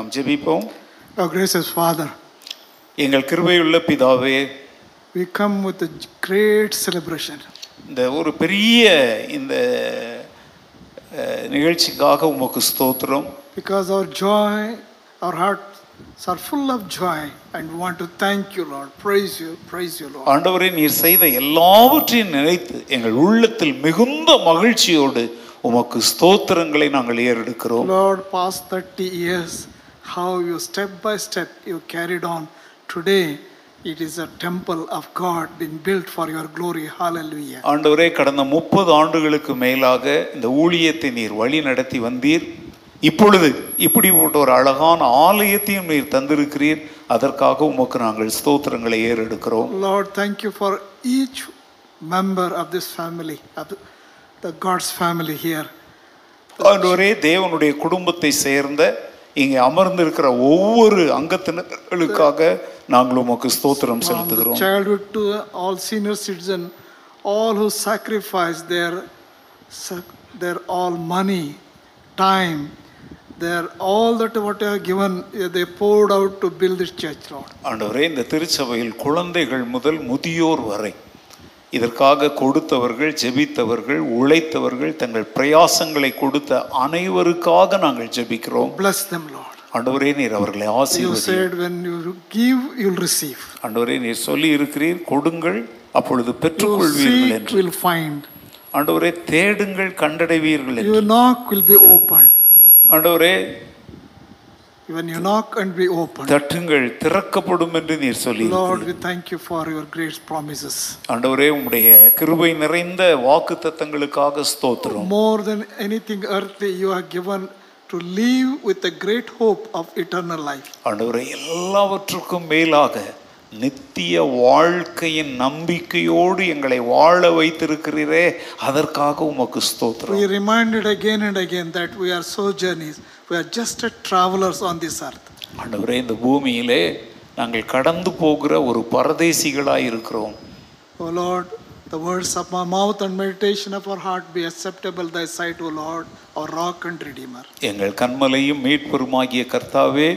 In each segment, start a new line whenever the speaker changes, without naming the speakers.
நாம் ஜெபிப்போம்
Our gracious Father,
எங்கள் கிருபையுள்ள பிதாவே
we come with a great celebration
இந்த ஒரு பெரிய இந்த அஹ், நிகழ்ச்சிக்காக உமக்கு ஸ்தோத்திரம்
because our joy, our hearts are full of joy, and we want to thank you, Lord. Praise you, praise you, Lord.
ஆண்டவரே நீர் செய்த எல்லாவற்றையும் நினைத்து எங்கள் உள்ளத்தில் மிகுந்த மகிழ்ச்சியோடு உமக்கு ஸ்தோத்திரங்களை நாங்கள் ஏறெடுக்கிறோம்
Lord, past 30 years, how you step by step you carried on. Today, it is a temple of God being built for your glory. Hallelujah.
ஆண்டவரே கடந்த முப்பது ஆண்டுகளுக்கு மேலாக இந்த ஊழியத்தை நீர் வழி நடத்தி வந்தீர் இப்பொழுது இப்படிப்பட்ட ஒரு அழகான ஆலயத்தையும் நீர் தந்திருக்கிறீர் அதற்காக உமக்கு நாங்கள் ஸ்தோத்திரங்களை ஏறெடுக்கிறோம்
Lord, thank you for each member of this family, of the, the God's family here.
ஆண்டவரே தேவனுடைய குடும்பத்தை சேர்ந்த இங்கே அமர்ந்திருக்கிற ஒவ்வொரு அங்கத்தினர்களுக்காக நாங்கள் உமக்கு ஸ்தோத்திரம் செலுத்துகிறோம்
childhood to all senior citizen, all who sacrifice their, sac- their all money, time, their all that what they have given, eh, they poured out to build this church, Lord.
ஆண்டவரே இந்த திருச்சபையில் குழந்தைகள் முதல் முதியோர் வரை இதற்காக கொடுத்தவர்கள் ஜெபித்தவர்கள் உழைத்தவர்கள் தங்கள் பிரயாசங்களை கொடுத்த அனைவருக்காக நாங்கள் ஜெபிக்கிறோம்
Bless them, Lord.
ஆண்டவரே நீர் அவர்களை
You
ஆசீர்வதி
said when you give, you'll receive.
ஆண்டவரே நீர் சொல்லி இருக்கிறீர் கொடுங்கள் அப்பொழுது
You
பெற்றுக்கொள்வீர்கள் என்று
will find.
ஆண்டவரே தேடுங்கள் கண்டடைவீர்கள் என்று
You knock, will be opened.
ஆண்டவரே
When you knock and be opened.
தட்டுங்கள் திறக்கப்படும் என்று நீர் சொல்லி
Lord, we thank you for your great promises.
ஆண்டவரே உம்முடைய கிருபை நிறைந்த வாக்கு தத்தங்களுக்காக ஸ்தோத்திரம்
More than anything earthly, you have given to live with a great hope of eternal life.
ஆண்டவரே எல்லாவற்றுக்கும் மேலாக நித்திய வாழ்க்கையின் நம்பிக்கையோடு எங்களை வாழ வைத்திருக்கிறீரே அதற்காக உமக்கு ஸ்தோத்திரம்
We reminded again and again that we are sojourners, we are just a travelers on this earth.
ஆண்டவரே இந்த பூமியிலே நாங்கள் கடந்து போகிற ஒரு பரதேசிகளாய் இருக்கிறோம்
O Lord, the words of my mouth and meditation of our heart be acceptable thy sight, O Lord, our rock and redeemer.
எங்கள் கண்மலையும் மீட்பெருமாகிய கர்த்தாவே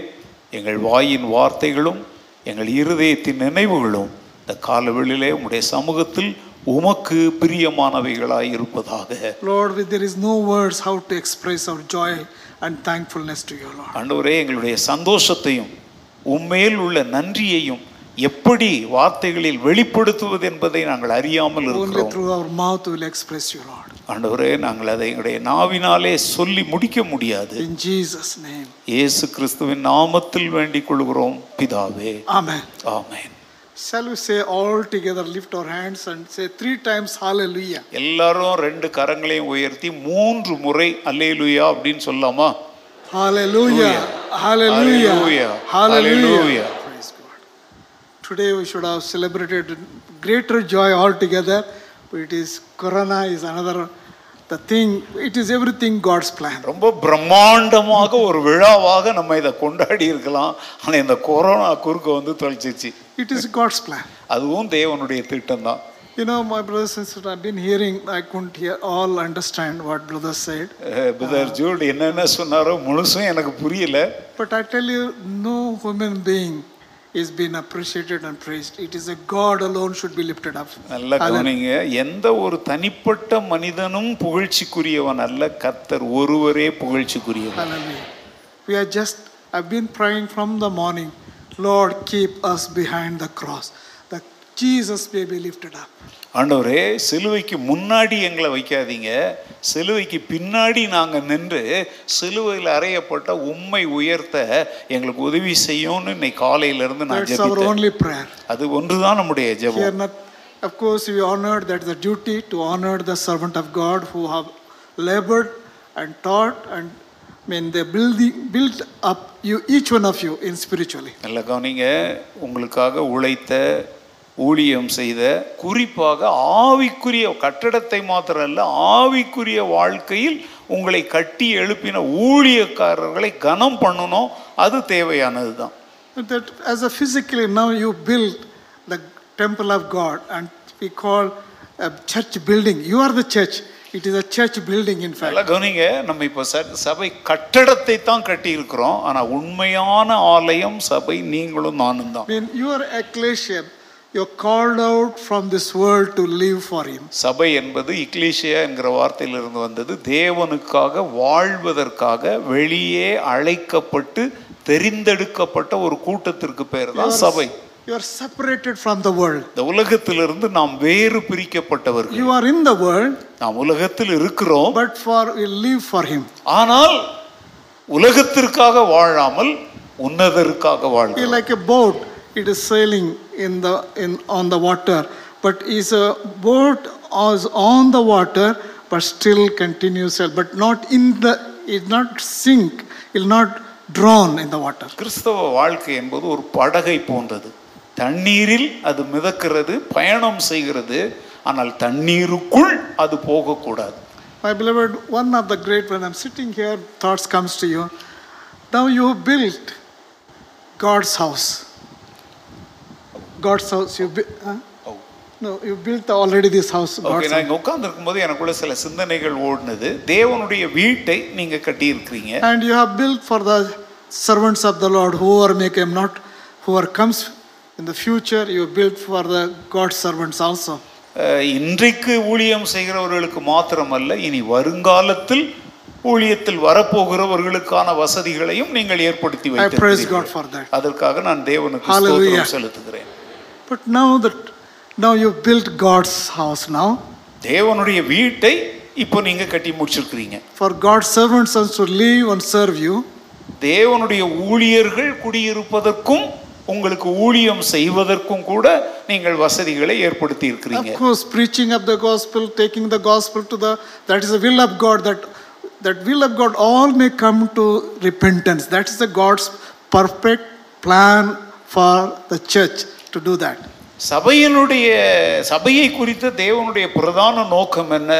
எங்கள் வாயின் வார்த்தைகளும் எங்கள் இருதயத்தின் நினைவுகளும் இந்த காலவெளியிலே உம்முடைய சமூகத்தில் உமக்கு பிரியமானவைகளாய் இருப்பதாக
Lord, there is no words how to express our joy and thankfulness to you, Lord.
ஆண்டவரே எங்களுடைய சந்தோஷத்தையும் உம்மேல் உள்ள நன்றியையும் எப்படி வார்த்தைகளில் வெளிப்படுத்துவது என்பதை நாங்கள் அறியாமல் இருக்கிறோம். ஆண்டவரே நாங்கள் அதை எங்களுடைய நாவினாலே சொல்லி முடிக்க முடியாது. இயேசு கிறிஸ்துவின் நாமத்தில் வேண்டிக் கொள்கிறோம் பிதாவே
Amen.
Amen
Shall we say all together, lift our hands and say three times hallelujah?
எல்லாரும் ரெண்டு கரங்களையும் உயர்த்தி மூன்று முறை அல்லேலுயா அப்படின்னு சொல்லாமா
Hallelujah. Hallelujah.
Hallelujah.
Hallelujah.
Hallelujah.
Praise God. Today we should have celebrated greater joy altogether. But it is Corona is another the thing. It is everything God's plan.
ரொம்ப பிரம்மாண்டமாக ஒரு விழாவாக நம்ம இதை கொண்டாடி இருக்கலாம் ஆனால் இந்த கொரோனா குறுக்க வந்து தொலைச்சிச்சு
It is God's plan.
அதுவும் தேவனுடைய திட்டம் தான்
You know, my brothers and sisters, I've been hearing, I couldn't hear all understand what brothers said.
Brother Jude என்னென்ன சொன்னாரோ முழுசும் எனக்கு புரியல
But I tell you, no human being is being appreciated and praised. It is a God alone should be lifted up.
நல்லா கவனிங்க எந்த ஒரு தனிப்பட்ட மனிதனும் புகழ்ச்சிக்குரியவன் அல்ல கர்த்தர் ஒருவரே புகழ்ச்சிக்குரியவன்
Hallelujah. We are just, I've been praying from the morning, Lord, keep us behind the cross. That Jesus may be lifted up.
ஆண்டவரே சிலுவைக்கு முன்னாடி எங்களை வைக்காதீங்க சிலுவைக்கு பின்னாடி நாங்கள் நின்று சிலுவையில் அறையப்பட்ட உம்மை உயர்த்த எங்களுக்கு உதவி செய்யும்னு இன்னைக்கு காலையிலிருந்து நான் ஜெபித்தேன். அது ஒன்றுதான் நம்முடைய ஜெபம்
of course, we honored that the duty to honor the servant of God who have labored and taught and I mean, they're building, built up you, each one of you in spiritually.
நல்ல கவனிங்க உங்களுக்காக உழைத்த ஊழியம் செய்த குறிப்பாக ஆவிக்குரிய கட்டடத்தை மாத்திரம் அல்ல ஆவிக்குரிய வாழ்க்கையில் உங்களை கட்டி எழுப்பின ஊழியக்காரர்களை கனம் பண்ணணும் அது தேவையானது தான்
That as a physically now you build the temple of God and we call a church building. You are the church. It is a church building in fact.
நல்லா கவனிங்க நம்ம இப்போ சபை கட்டடத்தை தான் கட்டி இருக்கிறோம் ஆனால் உண்மையான ஆலயம் சபை நீங்களும் நானும் தான்
you are ecclesia. You're called out from this world to live for Him.
சபை என்பது இக்லீஷியா என்கிற வார்த்தையிலிருந்து வந்தது தேவனுக்காக வாழ்வதற்காக வெளியே அழைக்கப்பட்டு தெரிந்தெடுக்கப்பட்ட ஒரு கூட்டத்திற்கு பேர் தான் சபை
You are separated from the world.
இந்த உலகத்திலிருந்து நாம் வேறு பிரிக்கப்பட்டவர்கள்
You are in the world,
நாம் உலகத்தில் இருக்கிறோம்
but for we live for Him.
ஆனால் உலகத்திற்காக வாழாமல் உன்னதருக்காக வாழ்கிறோம்
like a boat, it is sailing in the in on the water, but is a boat is on the water, but still continues but not in the it not sink, it will not drown in the water.
கிறிஸ்தவ வாழ்க்கை என்பது ஒரு படகை போன்றது தண்ணீரில் அது மிதக்கிறது பயணம் செய்கிறது ஆனால் தண்ணீருக்குள் அது போகக்கூடாது
My beloved, one of the great when I'm sitting here, thoughts comes to you. Now you built God's house. God's house. You bu- huh? no, you built already this house.
Okay
God's
நான்
house.
இங்கே உட்கார்ந்துருக்கும் போது எனக்குள்ள சில சிந்தனைகள் ஓடுனது தேவனுடைய வீட்டை நீங்க கட்டி இருக்கிறீங்க
And you have built for the servants of the Lord, whoever make him not, whoever comes in the future, you built for the God's servants also.
அஹ், இன்றைக்கு ஊழியம் செய்கிறவர்களுக்கு மாத்திரமல்ல இனி வருங்காலத்தில் ஊழியத்தில் வரப்போகிறவர்களுக்கான வசதிகளையும் நீங்கள் ஏற்படுத்தி
I praise God
வைத்திருக்கிறீர்கள்
for that.
அதற்காக நான் தேவனுக்கு
Hallelujah.
ஸ்தோத்திரம் செலுத்துகிறேன்
But now that now you built God's house now,
தேவனுடைய வீட்டை இப்போ நீங்க கட்டி முடிச்சிருக்கிறீங்க
for God's servants also to live and serve you,
தேவனுடைய ஊழியர்கள் குடியிருப்பதற்கும் உங்களுக்கு ஊழியம் செய்வதற்கும் கூட நீங்கள் வசதிகளை ஏற்படுத்தி இருக்கிறீங்க
Of course, preaching of the gospel, taking the gospel to the that is the will of God that that will of God all may come to repentance. That is the God's perfect plan for the church To do that.
சபையினுடைய சபையை குறித்த தேவனுடைய பிரதான நோக்கம் என்ன?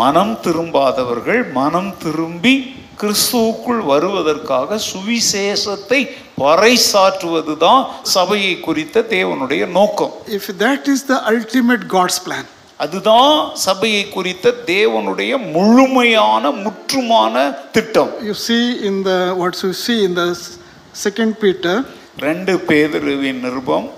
மனம் திரும்பாதவர்கள் மனம் திரும்பி கிறிஸ்துவுக்குள் வருவதற்காக சுவிசேஷத்தை பறைசாற்றுவது தான் சபையை குறித்த தேவனுடைய நோக்கம்.
If that is the ultimate God's plan,
அதுதான் சபையை குறித்த தேவனுடைய முழுமையான முற்றுமான திட்டம்.
You see in the what you see in the second Peter
ரெண்டு பேதுருவின் நிருபம்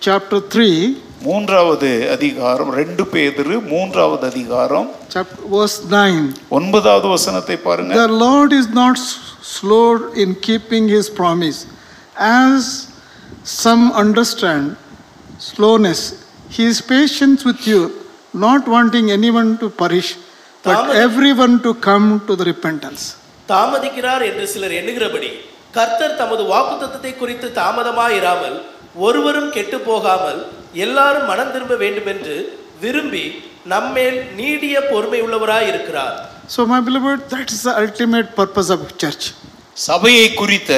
chapter 3,
மூன்றாவது அதிகாரம் ரெண்டு பேதுரு மூன்றாவது அதிகாரம்
chapter verse 9.
ஒன்பதாவது வசனத்தை பாருங்க
The Lord is not s- slow in keeping his promise, as some understand slowness. He is patient with you, not wanting anyone to perish, but
தாமதி-
everyone to come to the repentance.
தாமதிக்கிறார் என்று சிலர் எண்ணுகிறபடி கர்த்தர் தமது வாக்குத்தத்தத்தை குறித்து தாமதமாயிராமல் ஒருவரும் கெட்டு போகாமல் எல்லாரும் மனம் திரும்ப வேண்டுமென்று விரும்பி நம்மேல் நீடிய பொறுமை உள்ளவராய் இருக்கிறார்
So, my beloved, that is the ultimate purpose of church.
சபையை குறித்த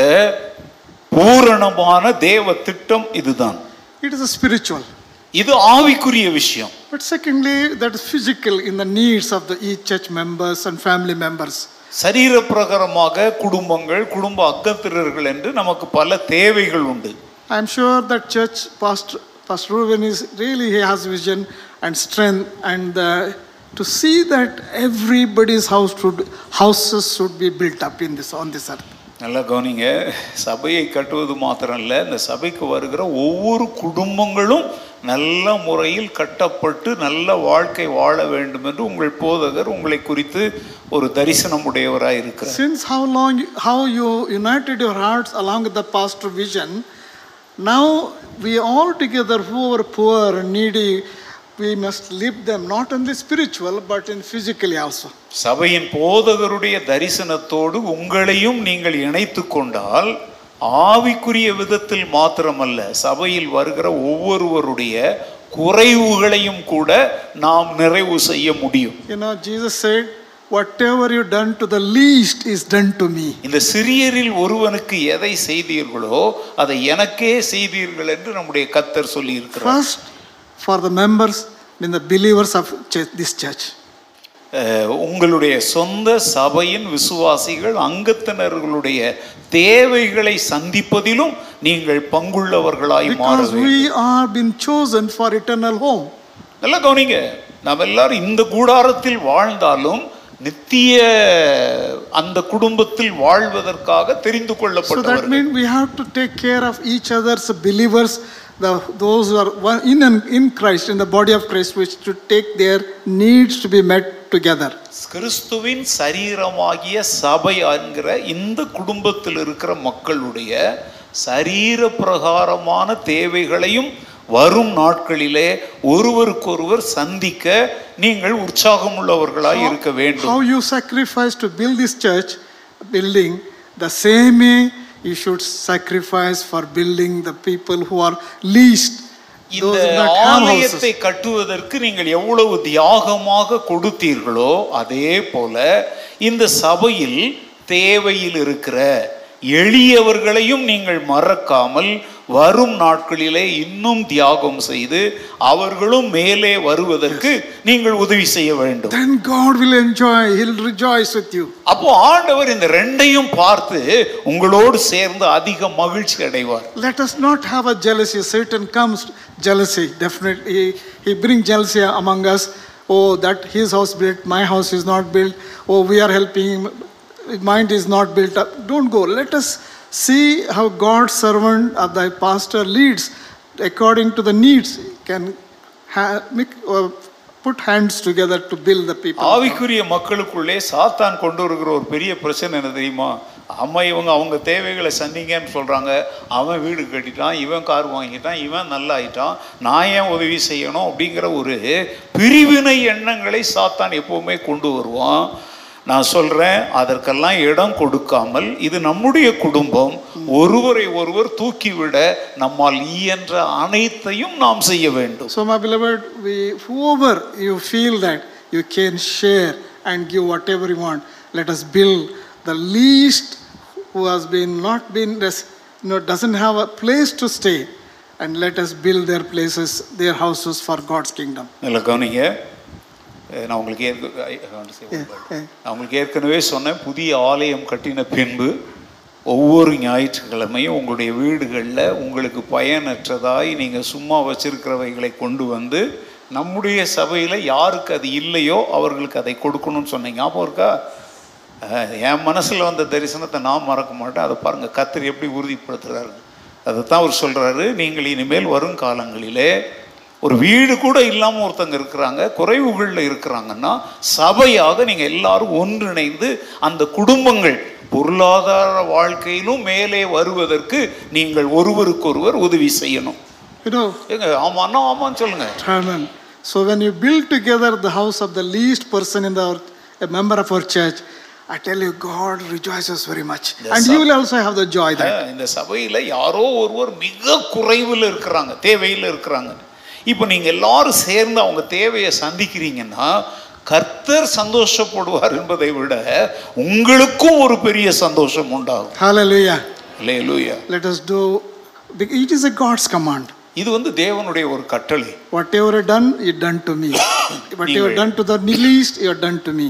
பூரணமான தேவ திட்டம் இதுதான்
It is a spiritual.
இது ஆவிக்குரிய விஷயம்
But secondly, that is physical in the needs of the each church members and family members.
சரீர பிரகாரமாக குடும்பங்கள் குடும்ப அங்கத்தினர்கள் என்று நமக்கு பல தேவைகள் உண்டு
I'm sure that church pastor Pastor Ruben is really he has vision and strength and uh, to see that everybody's house should houses should be built up in this on this earth.
நல்லா கவனிங்க சபையை கட்டுவது மாத்திரம் இல்லை இந்த சபைக்கு வருகிற ஒவ்வொரு குடும்பங்களும் நல்ல முறையில் கட்டப்பட்டு நல்ல வாழ்க்கை வாழ வேண்டும் என்று உங்கள் போதகர் உங்களை குறித்து ஒரு தரிசனம் உடையவராய் இருக்கிறார்
Since how long how you united your hearts along with the pastor vision, now we all together who are poor and needy, we must live them not only spiritual but in physically also.
சபையின் போதகருடைய தரிசனத்தோடு உங்களையும் நீங்கள் இணைத்து கொண்டால் ஆவிக்குரிய விதத்தில் மாத்திரமல்ல சபையில் வருகிற ஒவ்வொருவருடைய குறைவுகளையும் கூட நாம் நிறைவு செய்ய முடியும்
You know, Jesus said, whatever you done to the least is done to me.
இந்த சிறியரில் ஒருவனுக்கு எதை செய்தீர்களோ அதை எனக்கே செய்தீர்கள் என்று நம்முடைய கத்தர் சொல்லி இருக்கிறார்
First, for the members, I mean the believers of this church.
உங்களுடைய சொந்த சபையின் விசுவாசிகள் அங்கத்தினர்களுடைய தேவைகளை சந்திப்பதிலும் நீங்கள் பங்குள்ளவர்களாய் மாற
Because
வேண்டும்
we are been chosen for eternal home.
நல்லா கவனிங்க நாம் எல்லாரும் இந்த கூடாரத்தில் வாழ்ந்தாலும் நித்திய அந்த குடும்பத்தில் வாழ்வதற்காக தெரிந்து
So that
கொள்ளப்பட்டவர்கள்
means we have to take care of each other's believers, the, those who are in in Christ, in the body of Christ, which to take their needs to be met together.
கிறிஸ்துவின் சரீரமாகிய சபை என்கிற இந்த குடும்பத்தில் இருக்கிற மக்களுடைய சரீர பிரகாரமான தேவைகளையும் வரும் நாட்களிலே ஒருவருக்கொருவர் சந்திக்க நீங்கள் உற்சாகம் உள்ளவர்களாய் இருக்க வேண்டும்
How you sacrifice to build this church building, the same way you should sacrifice for building the people who are least.
இந்த. ஆலயத்தை கட்டுவதற்கு நீங்கள் எவ்வளவு தியாகமாக கொடுத்தீர்களோ அதே போல இந்த சபையில் தேவையில் இருக்கிற எளியவர்களையும் நீங்கள் மறக்காமல் வரும் நாட்களிலே இன்னும் தியாகம் செய்து அவர்களும் மேலே வருவதற்கு நீங்கள் உதவி செய்ய வேண்டும்
Then God will enjoy, He'll rejoice with you.
அப்போ ஆண்டவர் இந்த ரெண்டையும் பார்த்து உங்களோடு சேர்ந்து அதிக மகிழ்ச்சி அடைவார்
Let us not have a jealousy. Satan comes, jealousy, definitely. He, he brings jealousy among us. Oh, that his house built, my house is not built. Oh, we are helping him, mine is not built up. Don't go. Let us see how God's servant of thy pastor leads according to the needs. Can ha- make, uh, put hands together to build the people.
ஆவிக்குரிய மக்களுக்குள்ளே சாத்தான் கொண்டு வருகிற ஒரு பெரிய பிரச்சனை என்ன தெரியுமா அம்மா இவங்க அவங்க தேவைகளை சந்திங்கன்னு சொல்கிறாங்க அவன் வீடு கட்டிட்டான் இவன் கார் வாங்கிட்டான் இவன் நல்லா ஆயிட்டான் நான் ஏன் உதவி செய்யணும் அப்படிங்கிற ஒரு பிரிவினை எண்ணங்களை சாத்தான் எப்போவுமே கொண்டு வருவான் நான் சொல்றேன் அதற்கெல்லாம் இடம் கொடுக்காமல் இது நம்முடைய குடும்பம் ஒருவரை ஒருவர் தூக்கிவிட நம்மால் இயன்ற அனைத்தையும் நாம் செய்ய வேண்டும்
So, my beloved, we, whoever you feel that you can share and give whatever you want, let us build the least who has been not been res- you know, doesn't have a place to stay, and let us build their places, their houses for God's kingdom.
நல்ல கவனிங்க அஹ் நான் உங்களுக்கு ஏற்க. நான் உங்களுக்கு ஏற்கனவே சொன்னேன் புதிய ஆலயம் கட்டின பின்பு ஒவ்வொரு ஞாயிற்றுக்கிழமையும் உங்களுடைய வீடுகளில் உங்களுக்கு பயனற்றதாய் நீங்கள் சும்மா வச்சிருக்கிறவைகளை கொண்டு வந்து நம்முடைய சபையில் யாருக்கு அது இல்லையோ அவர்களுக்கு அதை கொடுக்கணும்னு சொன்னீங்க ஞாபகம் இருக்கா? என் மனசில் வந்த தரிசனத்தை நான் மறக்க மாட்டேன். அதை பாருங்கள் கத்தர் எப்படி உறுதிப்படுத்துகிறாரு அதைத்தான் அவர் சொல்கிறாரு நீங்கள் இனிமேல் வரும் காலங்களிலே ஒரு வீடு கூட இல்லாமல் ஒருத்தங்க இருக்கிறாங்க குறைவுகளில் இருக்கிறாங்கன்னா சபையாக நீங்கள் எல்லாரும் ஒன்றிணைந்து அந்த குடும்பங்கள் பொருளாதார வாழ்க்கையிலும் மேலே வருவதற்கு நீங்கள் ஒருவருக்கொருவர் உதவி செய்யணும் ஏங்க ஆமான்னா ஆமான்னு சொல்லுங்க.
So, when you build together the house of the least person in the a member of our church, I tell you, God rejoices very much,
Yes,
and
sir.
you will also have the joy that.
அஹ் இந்த சபையில் யாரோ ஒருவர் மிக குறைவில் இருக்கிறாங்க தேவையில் இருக்கிறாங்க இப்போ நீங்கள் எல்லாரும் சேர்ந்து அவங்க தேவையை சந்திக்கிறீங்கன்னா கர்த்தர் சந்தோஷப்படுவார் என்பதை விட உங்களுக்கும் ஒரு பெரிய சந்தோஷம் உண்டாகும்
Hallelujah.
இல்லையா
Let us do, it is a God's command.
இது வந்து தேவனுடைய ஒரு கட்டளை
Whatever you done, you done to me. Whatever done to the least, you are done to me.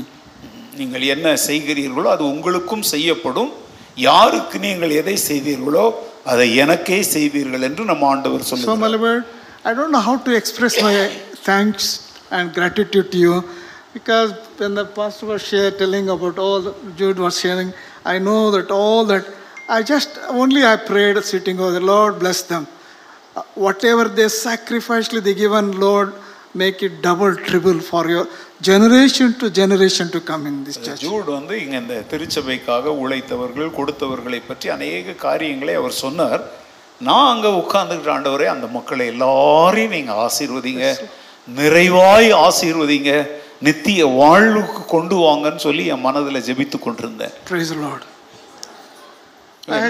நீங்கள் என்ன செய்கிறீர்களோ அது உங்களுக்கும் செய்யப்படும் யாருக்கு நீங்கள் எதை செய்தீர்களோ அதை எனக்கே செய்தீர்கள் என்று நம்ம ஆண்டவர்
Lord, I don't know how to express my thanks and gratitude to you because when the pastor was share, telling about all that Jude was sharing, I know that all that I just only I prayed sitting over the Lord bless them. Uh, Whatever they sacrificially they given, Lord, make it double, triple for your generation to generation to come in this church.
Jude வந்து இங்க இந்த திருச்சபைக்காக உழைத்தவர்கள் கொடுத்தவர்களை பற்றி அநேக காரியங்களை அவர் சொன்னார் நான் அங்க உட்கார்ந்துக்கிட்ட ஆண்டவரே அந்த மக்களை எல்லாரையும் நீங்க ஆசீர்வதிங்க. நிறைவாய் ஆசீர்வதிங்க. நித்திய வாழ்வுக்கு கொண்டு வாங்கன்னு சொல்லி என் மனதில் ஜெபித்து கொண்டிருந்தேன்.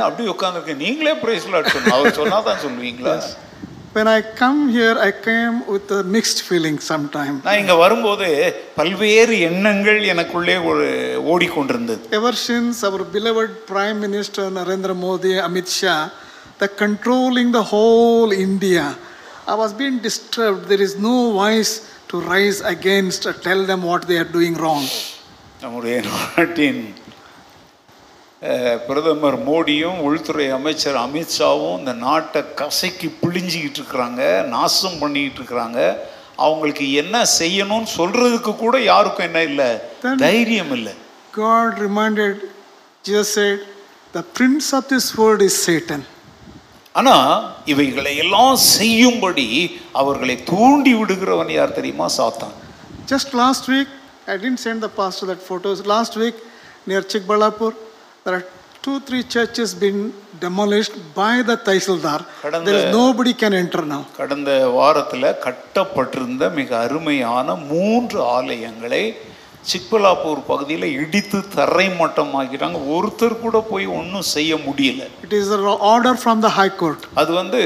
அப்படி உட்கார்ந்துருக்கேன். நீங்களே பிரைஸ் லாட் அவர் சொல்லுவீங்களா?
When I come here, I came with a mixed feeling sometime.
நான் இங்க வரும்போது பல்வேறு எண்ணங்கள் எனக்குள்ளே ஒரு ஓடிக்கொண்டிருந்தது.
Ever since our beloved Prime Minister Narendra Modi, Amit Shah, controlling the whole India, I was being disturbed. There is no voice to rise against or tell them what they are doing wrong.
நம்முடைய நாட்டின் பிரதமர் மோடியும் உள்துறை அமைச்சர் அமித்ஷாவும் இந்த நாட்டை கசக்கி பிழிஞ்சிக்கிட்டு இருக்கிறாங்க நாசம் பண்ணிக்கிட்டு இருக்கிறாங்க அவங்களுக்கு என்ன செய்யணும்னு சொல்றதுக்கு கூட யாருக்கும் என்ன இல்லை தைரியம் இல்லை
God reminded, Jesus said, the prince of this world is Satan.
ஆனா இவைகளை எல்லாம் செய்யும்படி அவர்களை தூண்டி விடுகிறவன் யார் தெரியுமா சாத்தான்
Just last week, I didn't send the pastor that photos. Last week, near Chikbalapur, there are two, three churches been demolished by the Taisildar. There is
கடந்த-
nobody can enter now.
கடந்த வாரத்தில் கட்டப்பட்டிருந்த மிக அருமையான மூன்று ஆலயங்களை சிக்பலாப்பூர் பகுதியில் இடித்து தரை மட்டமாக்கிறாங்க ஒருத்தர் கூட போய் ஒன்றும் செய்ய முடியல
It is an order from the High Court.
அது வந்து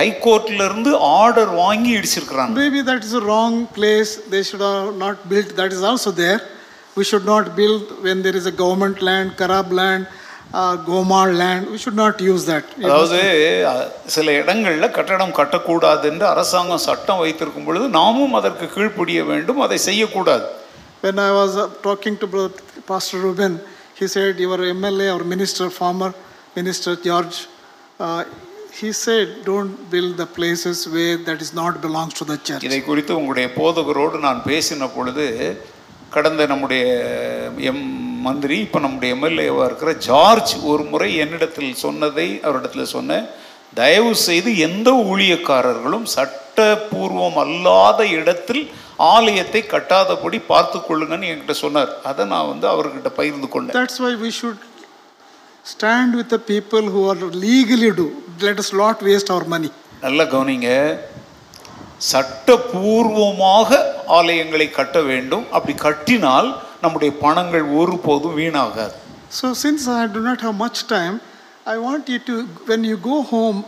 ஹைகோர்ட்ல இருந்து ஆர்டர் வாங்கி இடிச்சிருக்கிறாங்க
Maybe that is a wrong place. They should have not built. That is also there. We should not build when there is a government land, Uh, land. We should not use that. It
அதாவது சில இடங்கள்ல கட்டடம் கட்டக்கூடாது என்று அரசாங்கம் சட்டம் வைத்திருக்கும் பொழுது நாமும் அதற்கு கீழ்ப்படிய வேண்டும் அதை செய்யக்கூடாது
When I was uh, talking to Brother Pastor Ruben, he said, Your MLA, our minister, former minister George, uh, he said, Don't build the places where that is not belongs to the church.
இதை குறித்து உங்களுடைய போதகரோடு நான் பேசின பொழுது கடந்த நம்முடைய M மந்திரி இப்போ நம்முடைய எம்எல்ஏவாக இருக்கிற ஜார்ஜ் ஒரு முறை என்னிடத்தில் சொன்னதை அவரிடத்தில் சொன்னேன் தயவு செய்து எந்த ஊழியக்காரர்களும் சட்டபூர்வம் அல்லாத இடத்தில் ஆலயத்தை கட்டாதபடி பார்த்து கொள்ளுங்கன்னு என்கிட்ட சொன்னார் அதை நான் வந்து அவர்கிட்ட பகிர்ந்து கொண்டேன்
That's why we should stand with the people who are legally do. Let us not waste our money.
நல்ல கவனிங்க சட்டபூர்வமாக ஆலயங்களை கட்ட வேண்டும் அப்படி கட்டினால் நம்முடைய பணங்கள் ஒருபோதும் வீணாகாது.
So, since I do not have much time, I want you to, when you go home,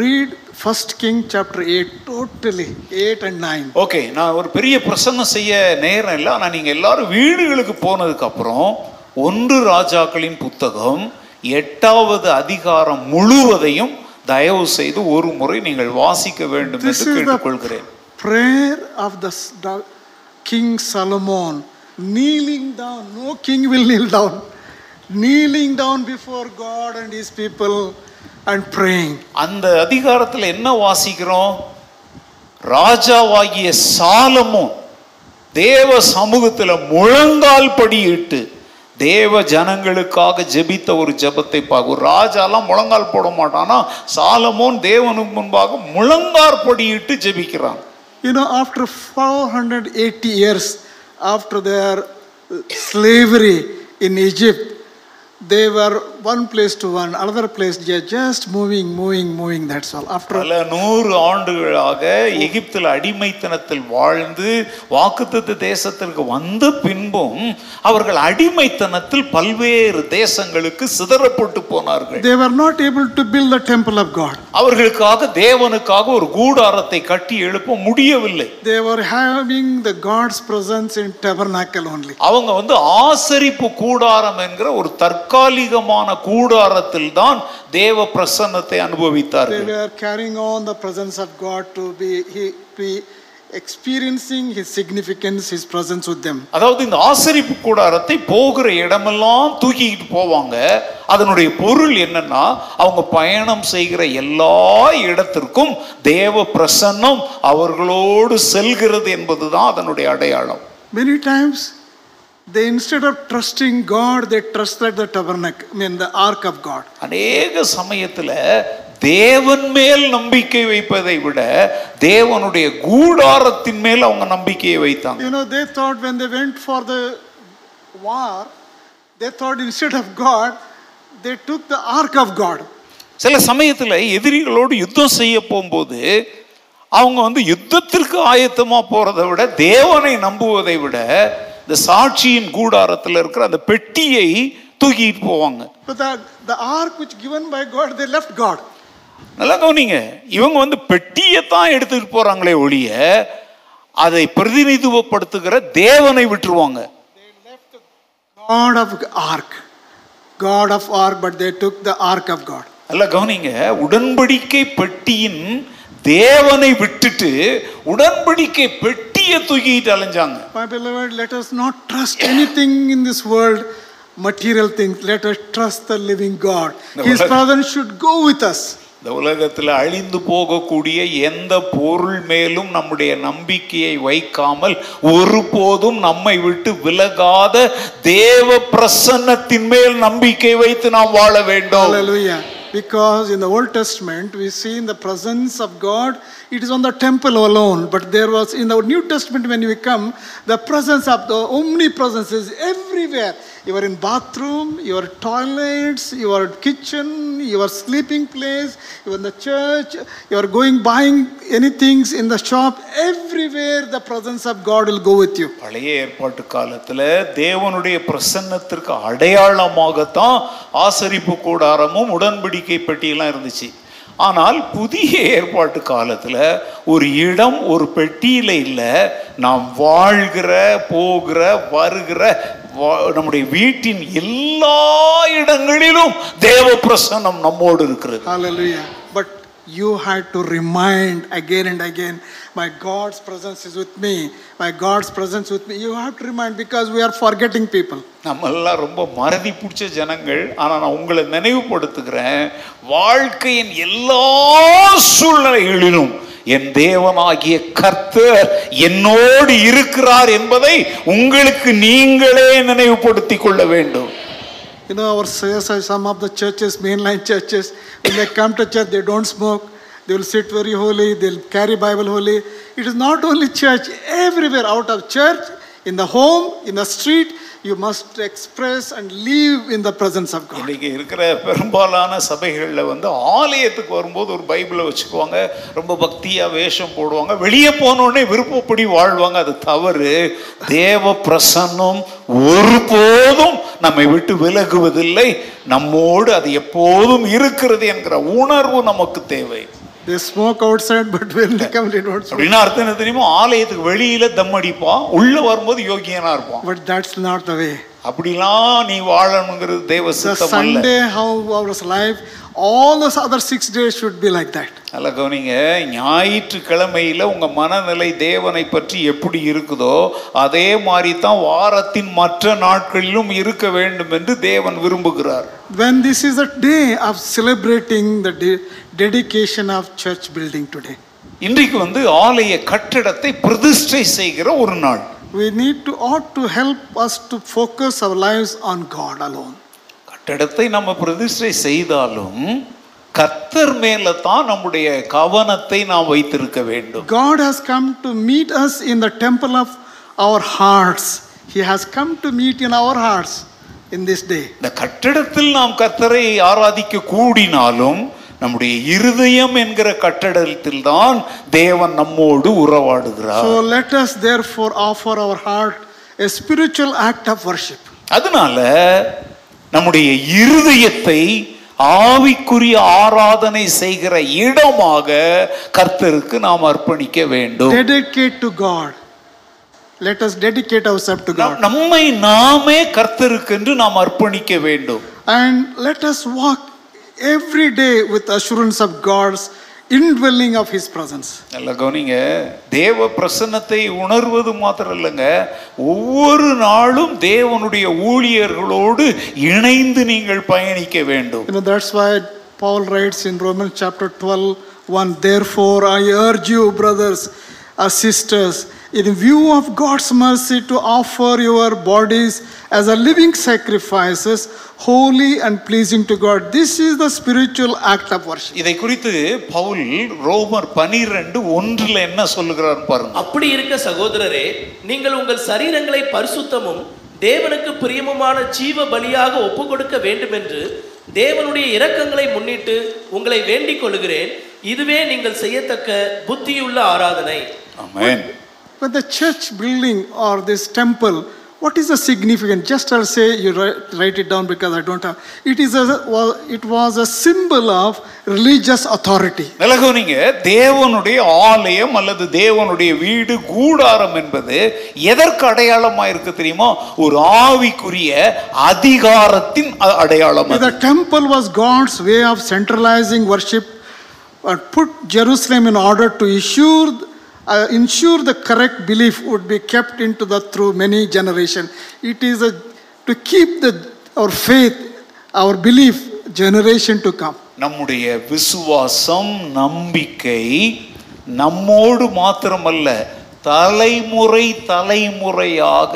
read First King chapter 8 totally, 8 and 9.
Okay நான் ஒரு பெரிய பிரசங்கம் செய்ய நேரம் இல்லை ஆனால் நீங்கள் எல்லாரும் வீடுகளுக்கு போனதுக்கு அப்புறம் ஒன்று ராஜாக்களின் புத்தகம் எட்டாவது அதிகாரம் முழுவதையும் தயவு செய்து ஒரு முறை நீங்கள் வாசிக்க வேண்டும் என்று கேட்டுக்கொள்கிறேன்.
prayer of the King Solomon, kneeling down. No king will kneel down. Kneeling down before God and his people and praying.
அந்த அதிகாரத்தில் என்ன வாசிக்கிறோம் ராஜாவாகிய சாலமோன் தேவ சமூகத்தில் முழங்கால் படியிட்டு தேவ ஜனங்களுக்காக ஜெபித்த ஒரு ஜெபத்தை பார்க்க ஒரு ராஜாலாம் முழங்கால் போட மாட்டானா சாலமோன் தேவனுக்கு முன்பாக முழங்கால் படியிட்டு ஜெபிக்கிறான்
You know, after 480 years after their slavery in Egypt, they were one place to one, another place, they are just moving, moving, moving, that's all. After
பல நூறு ஆண்டுகளாக எகிப்தில் அடிமைத்தனத்தில் வாழ்ந்து வாக்குத்தத்த தேசத்திற்கு வந்த பின்பும் அவர்கள் அடிமைத்தனத்தில் பல்வேறு தேசங்களுக்கு சிதறப்பட்டு போனார்கள்
they were not able to build the temple of God.
அவர்களுக்காக தேவனுக்காக ஒரு கூடாரத்தை கட்டி எழுப்ப முடியவில்லை
They were having the God's presence in tabernacle only.
அவங்க வந்து ஆசரிப்பு கூடாரம் என்கிற ஒரு தற்காலிகமான கூடாரத்தில் தான் தேவ பிரசன்னத்தை
They
அனுபவித்தார்கள்
were carrying on the presence of God to be, he, be experiencing His significance, His presence with them.
அதாவது இந்த ஆசரிப்பு கூடாரத்தை போகிற இடமெல்லாம் தூக்கிக்கிட்டு போவாங்க. அதனுடைய பொருள் என்னன்னா அவங்க பயணம் செய்கிற எல்லா இடத்திற்கும் தேவ பிரசன்னம் அவர்களோடு செல்கிறது என்பதுதான் அதனுடைய அடையாளம்.
Many times, they instead of trusting God, they trusted the tabernacle, I mean the ark of God.
அநேக சமயத்துல தேவன் மேல் நம்பிக்கை வைப்பதை விட தேவனுடைய கூடாரத்தின் மேல் அவங்க நம்பிக்கையை வைத்தாங்க
You know, they thought when they went for the war, they thought instead of God, they took the ark of God.
சில சமயத்துல எதிரிகளோடு யுத்தம் செய்ய போகும்போது அவங்க வந்து யுத்தத்திற்கு ஆயத்தமா போறதை விட தேவனை நம்புவதை விட இந்த சாட்சியின் கூடாரத்தில் இருக்கிற அந்த பெட்டியை தூக்கிட்டு போவாங்க
But the, ark which given by God, they left God.
நல்லா கவனிங்க இவங்க வந்து பெட்டியை தான் எடுத்துட்டு போறாங்களே ஒழிய அதை பிரதிநிதித்துவப்படுத்துகிற தேவனை விட்டுருவாங்க
God of ark. God of ark, but they took the ark of God.
நல்லா கவனிங்க உடன்படிக்கை பெட்டியின் தேவனை விட்டுட்டு உடன்படிக்கை பெட்டியை தூக்கிட்டு அலைஞ்சாங்க
My beloved, let us not trust anything in this world, material things. Let us trust the living God. His presence should go with us.
இந்த உலகத்தில் அழிந்து போகக்கூடிய எந்த பொருள் மேலும் நம்முடைய நம்பிக்கையை வைக்காமல் ஒருபோதும் நம்மை விட்டு விலகாத தேவ பிரசன்னத்தின் மேல் நம்பிக்கை வைத்து நாம் வாழ வேண்டும்.
Because in the Old Testament, we see in the presence of God, it is on the temple alone. But there was in the New Testament, when we come, the presence of the omnipresence is everywhere. You are in bathroom, your toilets, your kitchen, your sleeping place, you are in the church, you are going buying anything in the shop. Everywhere the presence of God will go with you.
பழைய ஏற்பாட்டு காலத்துல தேவனுடைய பிரசன்னத்திற்கு அடையாளமாகத்தான் ஆசரிப்பு கூடாரமும் உடன்படிக்கை பெட்டியெல்லாம் இருந்துச்சு ஆனால் புதிய ஏற்பாட்டு காலத்தில் ஒரு இடம் ஒரு பெட்டியில இல்லை நாம் வாழ்கிற போகிற வருகிற நம்முடைய வீட்டின் எல்லா இடங்களிலும் தேவ பிரசனம் நம்மோடு இருக்கிறது.
You had to remind again and again, my God's presence is with me. My God's presence with me. You have to remind because we are forgetting people.
நம்ம எல்லாம் ரொம்ப மறதி பிடிச்ச ஜனங்கள் ஆனா நான் உங்களை நினைவுபடுத்துகிறேன் வாழ்க்கையின் எல்லா சூழ்நிலைகளிலும் என் தேவனாகிய கர்த்தர் என்னோடு இருக்கிறார் என்பதை உங்களுக்கு நீங்களே நினைவுபடுத்திக் கொள்ள வேண்டும்
You know, our some of the churches, mainline churches, when they come to church, they don't smoke. They will sit very holy. They'll carry Bible holy. It is not only church. Everywhere, out of church, in the home, in the street, you must express and leave in the presence of God
இன்றைக்கி இருக்கிற பெரும்பாலான சபைகளில் வந்து ஆலயத்துக்கு வரும்போது ஒரு பைபிளை வச்சுக்குவாங்க. ரொம்ப பக்தியாக வேஷம் போடுவாங்க. வெளியே போனோடனே விருப்பப்படி வாழ்வாங்க. அது தவறு. தேவ பிரசன்னம் ஒருபோதும் நம்மை விட்டு விலகுவதில்லை. நம்மோடு அது எப்போதும் இருக்கிறது என்கிற உணர்வு நமக்கு தேவை.
They smoke outside, but when they come, they don't smoke.
அப்படின்னா அர்த்தம் என்ன தெரியுமா ஆலயத்துக்கு வெளியில தம் அடிப்பான் உள்ள வரும்போது யோகியனா இருப்பான்
But that's not the way.
அப்படிலாம் நீ வாழணுங்கிறது தேவ சித்தம்
Sunday, how our life, all those other six days should be like that.
நல்லா கவனிங்க ஞாயிற்றுக்கிழமையில உங்க மனநிலை தேவனை பற்றி எப்படி இருக்குதோ அதே மாதிரி தான் வாரத்தின் மற்ற நாட்களிலும் இருக்க வேண்டும் என்று தேவன் விரும்புகிறார்
When this is a day of celebrating the de- dedication of church building today,
இன்றைக்கு வந்து ஆலய கட்டடத்தை பிரதிஷ்டை செய்கிற ஒரு நாள்
we need to ought to help us to focus our lives on God alone.
கட்டடத்தை நம்ம பிரதிஷ்டை செய்தாலும் கர்த்தர் மேல தான் நம்முடைய கவனத்தை நாம் வைத்திருக்க வேண்டும்
God has come to meet us in the temple of our hearts. He has come to meet in our hearts in this day.
இந்த கட்டடத்தில் நாம் கர்த்தரை ஆராதிக்க கூடினாலும் நம்முடைய இருதயம் என்கிற கட்டடத்தில் தான் தேவன் நம்மோடு உறவாடுகிறார்
So let us therefore offer our heart a spiritual act of worship.
அதனால நம்முடைய இருதயத்தை ஆவிக்குரிய ஆராதனை செய்கிற இடமாக கர்த்தருக்கு நாம் அர்ப்பணிக்க வேண்டும்
Dedicate to God. Let us dedicate ourselves to
நம்-
God.
நம்மை நாமே கர்த்தருக்கு என்று நாம் அர்ப்பணிக்க வேண்டும்
And let us walk every day with assurance of God's indwelling of His presence.
நல்ல கவனிங்க தேவ பிரசன்னத்தை உணர்வது மாத்திரம் இல்லைங்க ஒவ்வொரு நாளும் தேவனுடைய ஊழியர்களோடு இணைந்து நீங்கள் பயணிக்க வேண்டும்
You know, that's why Paul writes in Romans chapter 12, 1 Therefore, I urge you, brothers and sisters, in view of God's mercy, to offer your bodies as a living sacrifices, holy and pleasing to God. This is the spiritual act of worship.
இதை குறித்து பவுல் ரோமர் பனிரெண்டு ஒன்றுல என்ன சொல்லுகிறார் பாருங்க
அப்படி இருக்க சகோதரரே நீங்கள் உங்கள் சரீரங்களை பரிசுத்தமும் தேவனுக்கு பிரியமுமான ஜீவ பலியாக ஒப்பு கொடுக்க வேண்டும் என்று தேவனுடைய இரக்கங்களை முன்னிட்டு உங்களை வேண்டிக் கொள்கிறேன் இதுவே நீங்கள் செய்யத்தக்க புத்தியுள்ள ஆராதனை
ஆமென்
But the church building or this temple, What is the significance? Just I'll say, you write, write it down because I don't have. It, is a, well, it was a symbol of religious authority.
விலகுனீங்க தேவனுடைய ஆலயம் அல்லது தேவனுடைய வீடு கூடாரம் என்பது எதற்கு அடையாளமா இருக்கு தெரியுமா ஒரு ஆவிக்குரிய அதிகாரத்தின் அ- அடையாளம் அது.
The temple was God's way of centralizing worship and put Jerusalem in order to ensure, uh, ensure the correct belief would be kept into the through many generations. It is a, to keep the, our faith, our belief, generation to come.
நம்முடைய விசுவாசம் நம்பிக்கை நம்மோடு மாத்திரமல்ல தலைமுறை தலைமுறையாக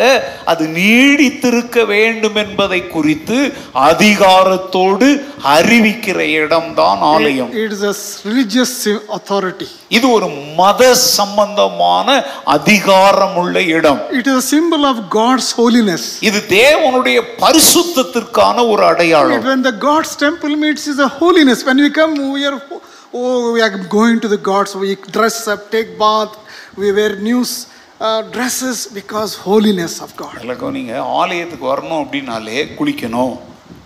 அது நீடித்திருக்க வேண்டும் என்பதை குறித்து அதிகாரத்தோடு அறிவிக்கிற இடம்தான் ஆலயம்
It is a religious authority.
இது ஒரு மத சம்பந்தமான அதிகாரமுள்ள இடம்
It is a symbol of God's holiness.
இது தேவனுடைய பரிசுத்தத்திற்கான ஒரு அடையாளம்
When the God's temple meets is a holiness. When we come, we are oh we are going to the gods. We dress up, take bath, we wear new dresses because holiness of God
God. நீங்கள் ஆலயத்துக்கு வரணும் அப்படின்னாலே குளிக்கணும்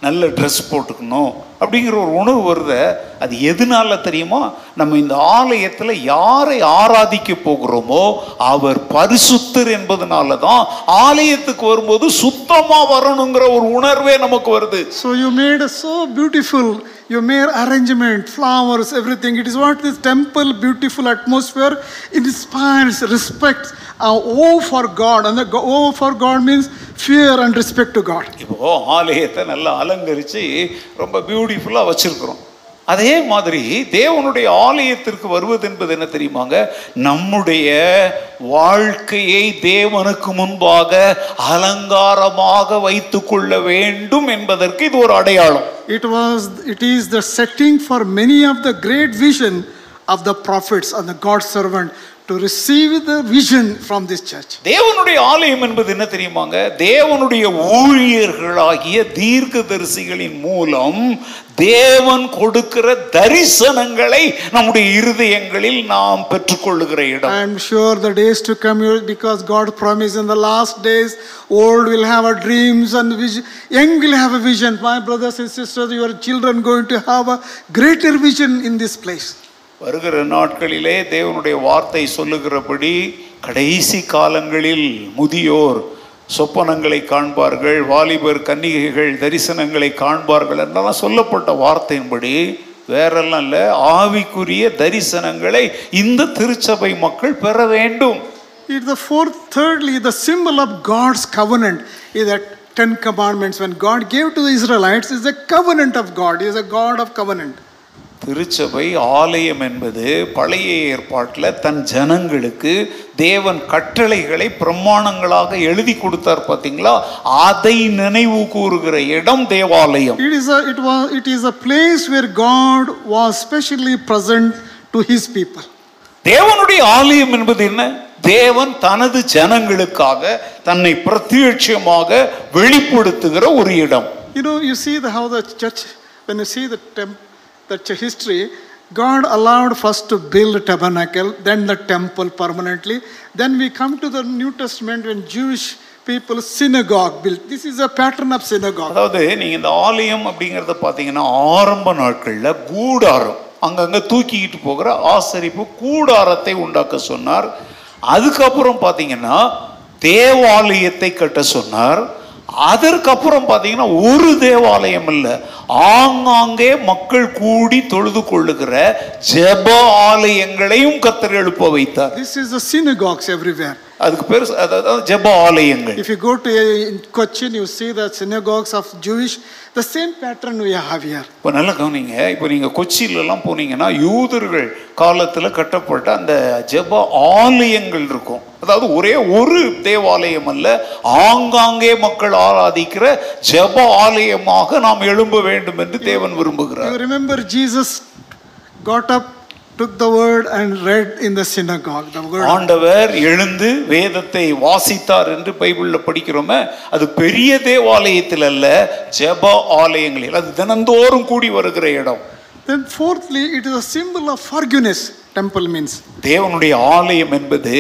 நல்ல dress போட்டுக்கணும் அப்படிங்கிற ஒரு உணர்வு வருத அது எதனால தெரியுமா நம்ம இந்த ஆலயத்தில் யாரை ஆராதிக்க போகிறோமோ அவர் பரிசுத்தர் என்பதனால தான் ஆலயத்துக்கு வரும்போது சுத்தமாக வரணுங்கிற ஒரு உணர்வே நமக்கு வருது
So you made a so beautiful. You made arrangement, flowers, everything. It is what this temple, beautiful atmosphere, inspires respect, uh, awe for God. And the go- awe for God means fear and respect to God.
இப்போ ஆலயத்தை நல்லா அலங்கரித்து ரொம்ப பியூட்டிஃபுல்லாக வச்சிருக்கிறோம். அதே மாதிரி தேவனுடைய ஆலயத்திற்கு வருவது என்பது என்ன தெரியுமாங்க? நம்முடைய வாழ்க்கையை தேவனுக்கு முன்பாக அலங்காரமாக வைத்துக்கொள்ள வேண்டும் என்பதற்கு இது ஒரு அடையாளம்.
It was it is the setting for many of the great vision of the prophets அந்த God servant to receive the vision from this church.
தேவனுடைய ஆலயம் என்பது என்ன தெரியுமாங்க தேவனுடைய ஊழியர்களாகிய தீர்க்கதரிசிகளின் மூலம் தேவன் கொடுக்கிற தரிசனங்களை நம்முடைய இருதயங்களில் நாம் பெற்றுக்கொள்ளுகிற இடம்
am sure the days to come, you- because God promised in the last days, old will have a dreams and vision, young will have a vision. My brothers and sisters, your children going to have a greater vision in this place.
வருகிற நாட்களிலே தேவனுடைய வார்த்தை சொல்லுகிறபடி கடைசி காலங்களில் முதியோர் சொப்பனங்களை காண்பார்கள் வாலிபர் கன்னிகைகள் தரிசனங்களை காண்பார்கள் என்றெல்லாம் சொல்லப்பட்ட வார்த்தையின்படி வேறெல்லாம் இல்லை ஆவிக்குரிய தரிசனங்களை இந்த திருச்சபை மக்கள் பெற வேண்டும்
It's the fourth, thirdly, the symbol of God's covenant is the Ten Commandments. When God gave to the Israelites, is a covenant of God. He is a God of covenant.
திருச்சபை ஆலயம் என்பது பழைய ஏற்பாட்டில் தன் ஜனங்களுக்கு தேவன் கட்டளைகளை பிரமாணங்களாக எழுதி கொடுத்தார் பார்த்தீங்களா அதை நினைவு கூறுகிற இடம் தேவாலயம்.
It is a, it was, it is a place where God was specially present to His people.
தேவனுடைய ஆலயம் என்பது என்ன? தேவன் தனது ஜனங்களுக்காக தன்னை பிரத்யட்சமாக வெளிப்படுத்துகிற ஒரு இடம்.
You know, you see the, how the church, when you see the, temp, the ch- history, God allowed first to build a tabernacle, then the temple permanently. Then we come to the New Testament when Jewish people synagogue built. This is a pattern of synagogue.
அதாவது நீங்க இந்த ஆலயம் அப்படிங்கிறத பார்த்தீங்கன்னா ஆரம்ப நாட்கள்ல கூடாரம் அங்கங்க தூக்கிக்கிட்டு போகிற ஆசரிப்பு கூடாரத்தை உண்டாக்க சொன்னார் அதுக்கப்புறம் பார்த்தீங்கன்னா தேவாலயத்தை கட்ட சொன்னார் அதற்கப்புறம் பார்த்தீங்கன்னா ஒரு தேவாலயம் இல்லை ஆங்காங்கே மக்கள் கூடி தொழுது கொள்ளுகிற ஜெப ஆலயங்களையும் கத்தர் எழுப்ப வைத்தார்
திஸ் இஸ் the synagogues.
அதுக்கு பேர் அதாவது ஜெப ஆலயங்கள்.
If you go to uh, in Cochin, you see the synagogues of Jewish, the same pattern we have here.
இப்போ நல்லா கவனிங்க. இப்போ நீங்கள் கொச்சியிலலாம் போனீங்கன்னா யூதர்கள் காலத்தில் கட்டப்பட்ட அந்த ஜெப ஆலயங்கள் இருக்கும். அதாவது ஒரே ஒரு தேவாலயம் அல்ல ஆங்காங்கே மக்கள் ஆராதிக்கிற ஜெப ஆலயமாக நாம் எழும்ப வேண்டும் என்று தேவன் விரும்புகிறார்.
You remember Jesus got up, took the word, and read in the synagogue. The word.
ஆண்டவர் எழுந்து வேதத்தை வாசித்தார் என்று பைபிளில் படிக்கிறோமே அது பெரிய தேவாலயத்தில் அல்ல ஜெப ஆலயங்களில் அது தினந்தோறும் கூடி வருகிற இடம்
Then, fourthly, it is a symbol of forgiveness. temple means.
தேவனுடைய ஆலயம் என்பது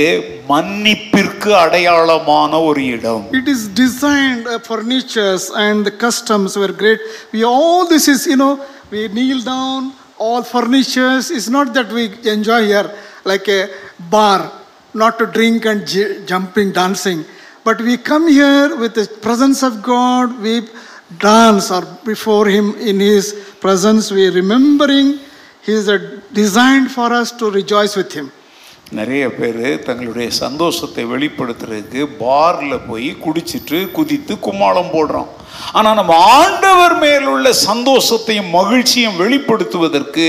மன்னிப்பிற்கு அடையாளமான ஒரு இடம்
It is designed uh, furnitures and the customs were great. We all this is you know we kneel down. all furnitures is not that we enjoy here like a bar, not to drink and j- jumping, dancing, but we come here with the presence of God. We dance or before Him in His presence. We remembering He is designed for us to rejoice with Him.
நிறைய பேர் தங்களுடைய சந்தோஷத்தை வெளிப்படுத்துறதுக்கு பார்ல போய் குடிச்சிட்டு குதித்து கும்மாளம் போடுறோம். ஆனா நம்ம ஆண்டவர் மேலுள்ள சந்தோஷத்தையும் மகிழ்ச்சியும் வெளிப்படுத்துவதற்கு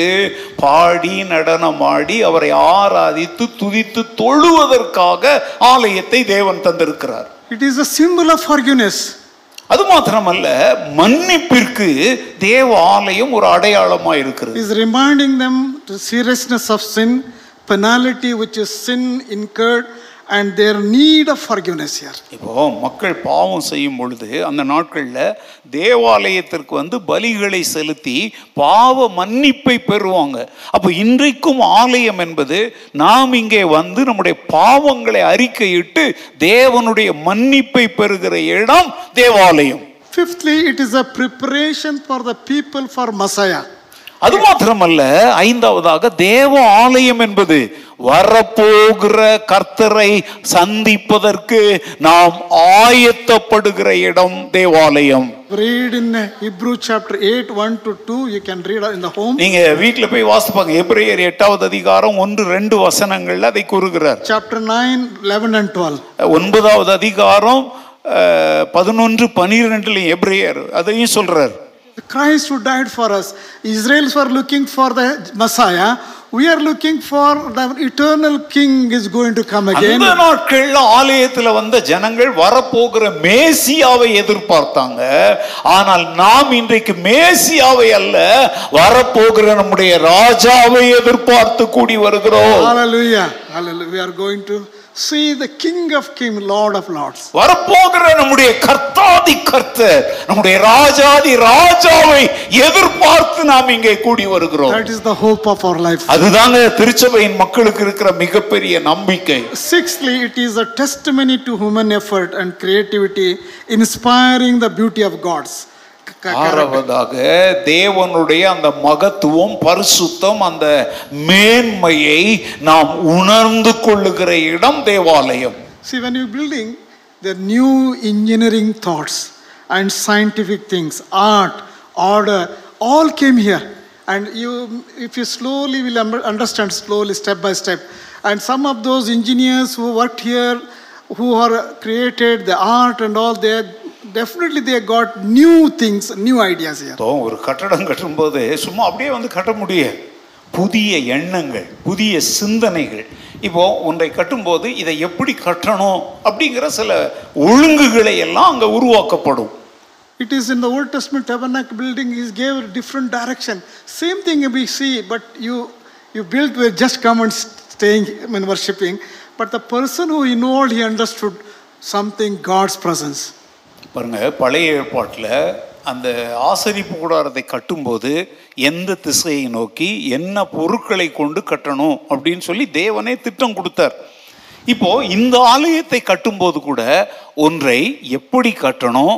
பாடி நடனமாடி அவரை ஆராதித்து துதித்து தொழுவதற்காக ஆலயத்தை தேவன் தந்திருக்கிறார்.
It is a symbol of forgiveness.
அது மாத்திரமல்ல மன்னிப்பிற்கு தேவ ஆலயம் ஒரு அடையாளமா இருக்கிறது
is reminding them the seriousness of penalty which is sin incurred, and their need of forgiveness here.
இப்போ மக்கள் பாவம் செய்யும் பொழுது அந்த நாட்கள்ல தேவாலயத்திற்கு வந்து பலிகளை செலுத்தி பாவ மன்னிப்பை பெறுவாங்க அப்போ இன்றைக்கும் ஆலயம் என்பது நாம் இங்கே வந்து நம்முடைய பாவங்களை அறிக்கையிட்டு தேவனுடைய மன்னிப்பை பெறுகிற இடம் தேவாலயம்
Fifthly, it is a preparation for the people for Messiah.
அது மாத்திரமல்ல ஐந்தாவதாக தேவ ஆலயம் என்பது வரப்போகிற கர்த்தரை சந்திப்பதற்கு நாம் ஆயத்தப்படுகிற இடம் தேவாலயம்
Read in Hebrew chapter 8, 1 to 2, you can read in the home.
நீங்க வீட்ல போய் வாசிப்பாங்க எபிரேயர் எட்டாவது அதிகாரம் ஒன்று ரெண்டு வசனங்கள்ல அதை கூறுகிறார்
Chapter 9, 11, and 12.
ஒன்பதாவது அதிகாரம் பதினொன்று பனிரெண்டுல எபிரேயர் அதையும் சொல்றார்
Christ who died for us. Israelis were looking for the Messiah. We are looking for the eternal King is going to come again.
அந்த நாட்கள்ல ஆலயத்துல வந்த ஜனங்கள் வரப்போகிற மேசியாவை எதிர்பார்த்தாங்க ஆனால் நாம் இன்றைக்கு மேசியாவை அல்ல வரப்போகிற நம்முடைய ராஜாவை எதிர்பார்த்து கூடி வருகிறோம்
Hallelujah. Hallelujah. We are going to see the King of Kings, Lord of Lords.
வரப்போகிற நம்முடைய கர்த்தாதி கர்த்தர் நம்முடைய ராஜாதி ராஜாவை எதிர்பார்த்து நாம் இங்கே கூடி வருகிறோம்
That is the hope of our life.
அதுதாங்க திருச்சபையின் மக்களுக்கு இருக்கிற மிகப்பெரிய நம்பிக்கை
Sixthly, it is a testimony to human effort and creativity, inspiring the beauty of God's.
ஆறாவதாக தேவனுடைய அந்த மகத்துவம் பரிசுத்தம் அந்த மேன்மையை நாம் உணர்ந்து கொள்ளுகிற இடம் தேவாலயம்
See, when you're building, the new engineering thoughts and scientific things, art, order, all came here. And you, if you slowly will understand slowly, step by step, and some of those engineers who worked here, who are created the art and all, they definitely they got new things, new ideas here.
இப்போ ஒரு கட்டடம் கட்டும்போது சும்மா அப்படியே வந்து கட்ட முடியாது புதிய எண்ணங்கள் புதிய சிந்தனைகள் இப்போ ஒன்றை கட்டும்போது இதை எப்படி கட்டணும் அப்படிங்கிற சில ஒழுங்குகளை எல்லாம் அங்க உருவாக்கப்படும்
It is in the Old Testament tabernacle building, he gave a different direction. Same thing we see, but you you built were just come and staying I mean, worshipping. But the person who involved, he understood something
பாருங்கள் பழைய ஏற்பாட்டில் அந்த ஆசரிப்பு கூடாரத்தை கட்டும்போது எந்த திசையை நோக்கி என்ன பொருட்களை கொண்டு கட்டணும் அப்படின்னு சொல்லி தேவனே திட்டம் கொடுத்தார். இப்போ இந்த ஆலயத்தை கட்டும்போது கூட ஒன்றை எப்படி கட்டணும்